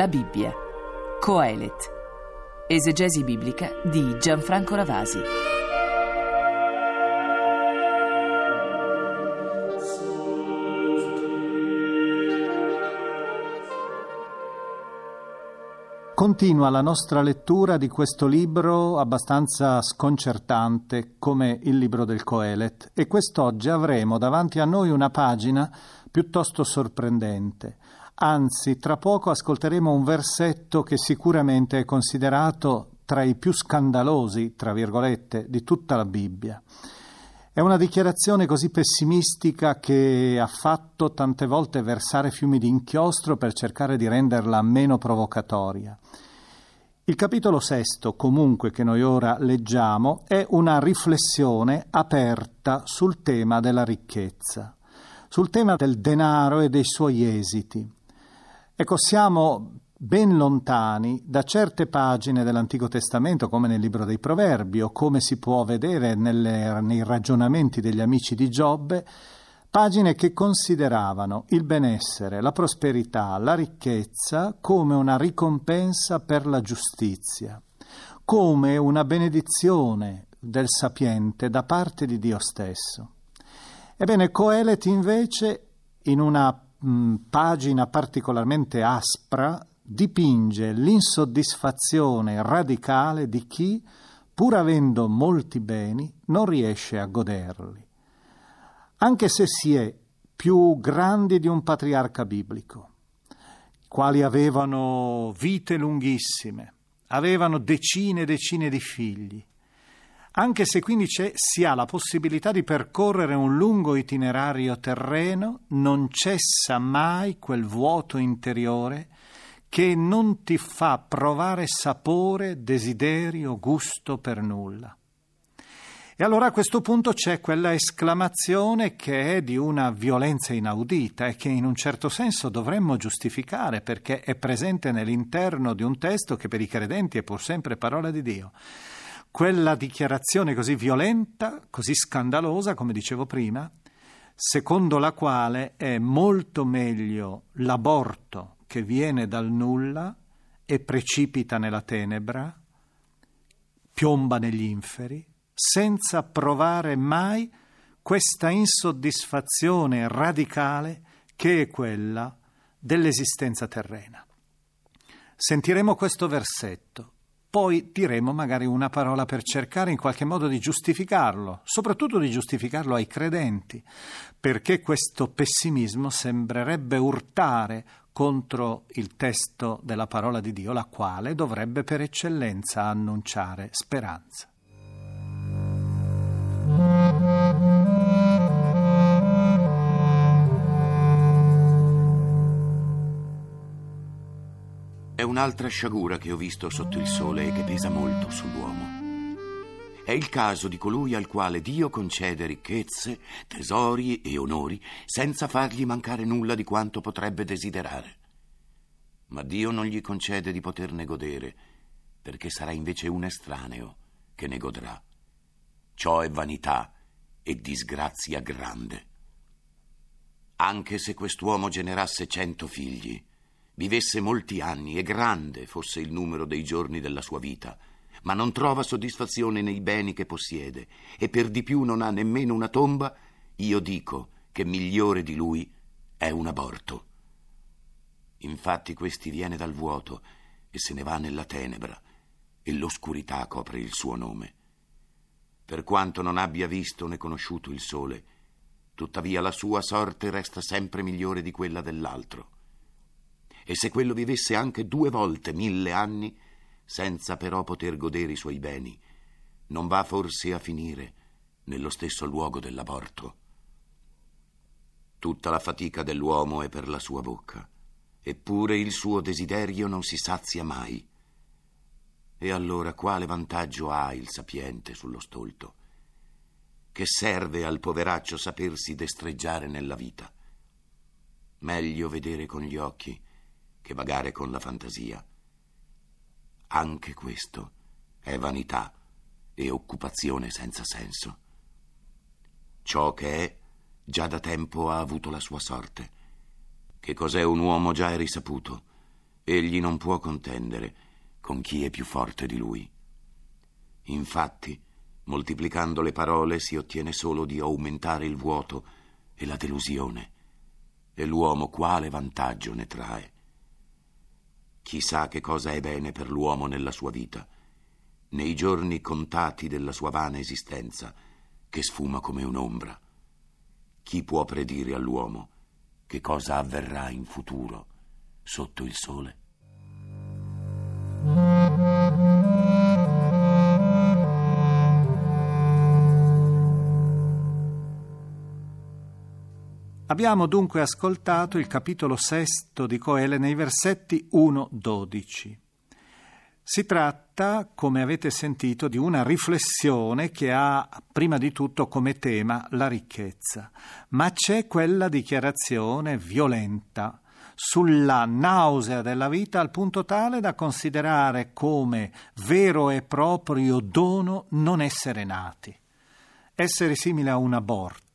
La Bibbia. Coelet. Esegesi biblica di Gianfranco Ravasi. Continua la nostra lettura di questo libro abbastanza sconcertante come il libro del Coelet e quest'oggi avremo davanti a noi una pagina piuttosto sorprendente. Anzi, tra poco ascolteremo un versetto che sicuramente è considerato tra i più scandalosi, tra virgolette, di tutta la Bibbia. È una dichiarazione così pessimistica che ha fatto tante volte versare fiumi di inchiostro per cercare di renderla meno provocatoria. Il capitolo sesto, comunque, che noi ora leggiamo, è una riflessione aperta sul tema della ricchezza, sul tema del denaro e dei suoi esiti. Ecco, siamo ben lontani da certe pagine dell'Antico Testamento, come nel libro dei Proverbi o come si può vedere nelle, nei ragionamenti degli amici di Giobbe, pagine che consideravano il benessere, la prosperità, la ricchezza come una ricompensa per la giustizia, come una benedizione del sapiente da parte di Dio stesso. Ebbene, Coelet invece, in una mh, pagina particolarmente aspra, dipinge l'insoddisfazione radicale di chi, pur avendo molti beni, non riesce a goderli anche se si è più grandi di un patriarca biblico, quali avevano vite lunghissime, avevano decine e decine di figli, anche se quindi si ha la possibilità di percorrere un lungo itinerario terreno, non cessa mai quel vuoto interiore che non ti fa provare sapore, desiderio, gusto per nulla. E allora a questo punto c'è quella esclamazione che è di una violenza inaudita e che in un certo senso dovremmo giustificare perché è presente nell'interno di un testo che per i credenti è pur sempre parola di Dio. Quella dichiarazione così violenta, così scandalosa, come dicevo prima, secondo la quale è molto meglio l'aborto che viene dal nulla e precipita nella tenebra, piomba negli inferi, senza provare mai questa insoddisfazione radicale che è quella dell'esistenza terrena. Sentiremo questo versetto, poi diremo magari una parola per cercare in qualche modo di giustificarlo, soprattutto di giustificarlo ai credenti, perché questo pessimismo sembrerebbe urtare contro il testo della parola di Dio, la quale dovrebbe per eccellenza annunciare speranza. Un'altra sciagura che ho visto sotto il sole e che pesa molto sull'uomo. È il caso di colui al quale Dio concede ricchezze, tesori e onori senza fargli mancare nulla di quanto potrebbe desiderare. Ma Dio non gli concede di poterne godere, perché sarà invece un estraneo che ne godrà. Ciò è vanità e disgrazia grande. Anche se quest'uomo generasse cento figli, Vivesse molti anni e grande fosse il numero dei giorni della sua vita, ma non trova soddisfazione nei beni che possiede e per di più non ha nemmeno una tomba, io dico che migliore di lui è un aborto. Infatti questi viene dal vuoto e se ne va nella tenebra e l'oscurità copre il suo nome. Per quanto non abbia visto né conosciuto il sole, tuttavia la sua sorte resta sempre migliore di quella dell'altro e se quello vivesse anche due volte mille anni, senza però poter godere i suoi beni, non va forse a finire nello stesso luogo dell'aborto. Tutta la fatica dell'uomo è per la sua bocca, eppure il suo desiderio non si sazia mai. E allora quale vantaggio ha il sapiente sullo stolto? Che serve al poveraccio sapersi destreggiare nella vita? Meglio vedere con gli occhi che vagare con la fantasia. Anche questo è vanità e occupazione senza senso. Ciò che è già da tempo ha avuto la sua sorte. Che cos'è un uomo già è risaputo, Egli non può contendere con chi è più forte di lui. Infatti, moltiplicando le parole si ottiene solo di aumentare il vuoto e la delusione. E l'uomo quale vantaggio ne trae? Chissà che cosa è bene per l'uomo nella sua vita, nei giorni contati della sua vana esistenza, che sfuma come un'ombra. Chi può predire all'uomo che cosa avverrà in futuro sotto il sole? Abbiamo dunque ascoltato il capitolo sesto di Coele nei versetti 1-12. Si tratta, come avete sentito, di una riflessione che ha prima di tutto come tema la ricchezza, ma c'è quella dichiarazione violenta sulla nausea della vita al punto tale da considerare come vero e proprio dono non essere nati, essere simile a un aborto.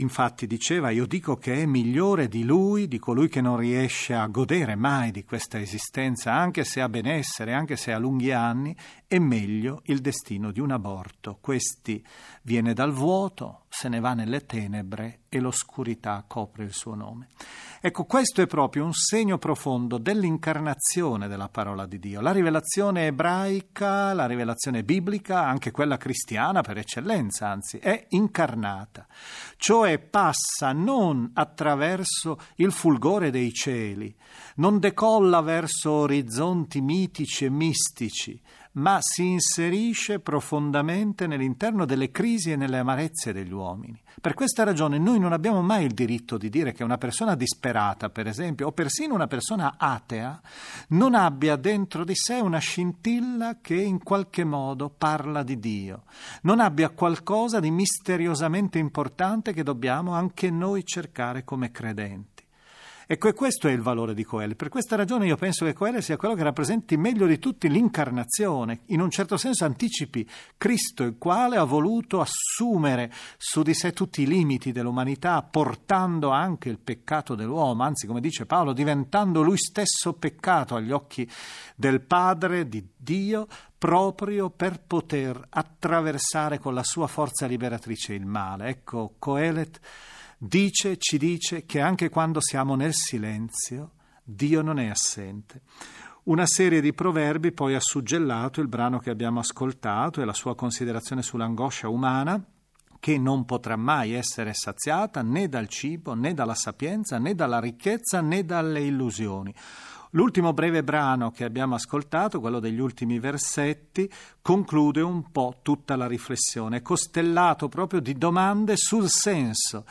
Infatti diceva, io dico che è migliore di lui, di colui che non riesce a godere mai di questa esistenza, anche se ha benessere, anche se ha lunghi anni, è meglio il destino di un aborto. Questi viene dal vuoto, se ne va nelle tenebre e l'oscurità copre il suo nome. Ecco, questo è proprio un segno profondo dell'incarnazione della parola di Dio. La rivelazione ebraica, la rivelazione biblica, anche quella cristiana per eccellenza, anzi, è incarnata, cioè passa non attraverso il fulgore dei cieli, non decolla verso orizzonti mitici e mistici, ma si inserisce profondamente nell'interno delle crisi e nelle amarezze degli uomini. Per questa ragione noi non abbiamo mai il diritto di dire che una persona disperata, per esempio, o persino una persona atea, non abbia dentro di sé una scintilla che in qualche modo parla di Dio, non abbia qualcosa di misteriosamente importante che dobbiamo anche noi cercare come credenti. Ecco, questo è il valore di Coele. Per questa ragione io penso che Coele sia quello che rappresenti meglio di tutti l'incarnazione, in un certo senso anticipi Cristo, il quale ha voluto assumere su di sé tutti i limiti dell'umanità, portando anche il peccato dell'uomo, anzi, come dice Paolo, diventando lui stesso peccato agli occhi del Padre, di Dio, proprio per poter attraversare con la sua forza liberatrice il male. Ecco, Coelet dice, ci dice che anche quando siamo nel silenzio, Dio non è assente. Una serie di proverbi poi ha suggellato il brano che abbiamo ascoltato e la sua considerazione sull'angoscia umana che non potrà mai essere saziata né dal cibo, né dalla sapienza, né dalla ricchezza, né dalle illusioni. L'ultimo breve brano che abbiamo ascoltato, quello degli ultimi versetti, conclude un po' tutta la riflessione, costellato proprio di domande sul senso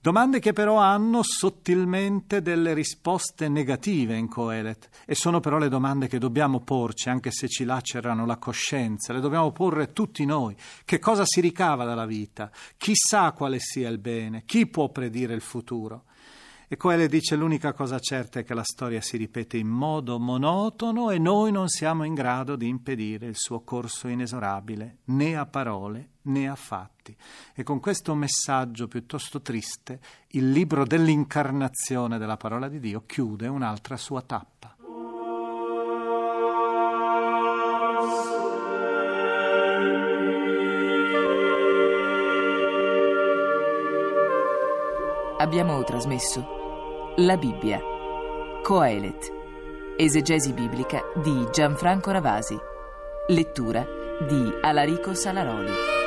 Domande che però hanno sottilmente delle risposte negative in Coelet e sono però le domande che dobbiamo porci anche se ci lacerano la coscienza, le dobbiamo porre tutti noi. Che cosa si ricava dalla vita? Chi sa quale sia il bene? Chi può predire il futuro? E Coele dice l'unica cosa certa è che la storia si ripete in modo monotono e noi non siamo in grado di impedire il suo corso inesorabile, né a parole né a fatti. E con questo messaggio piuttosto triste, il libro dell'incarnazione della parola di Dio chiude un'altra sua tappa. Abbiamo trasmesso la Bibbia. Coelet. Esegesi biblica di Gianfranco Ravasi. Lettura di Alarico Salaroli.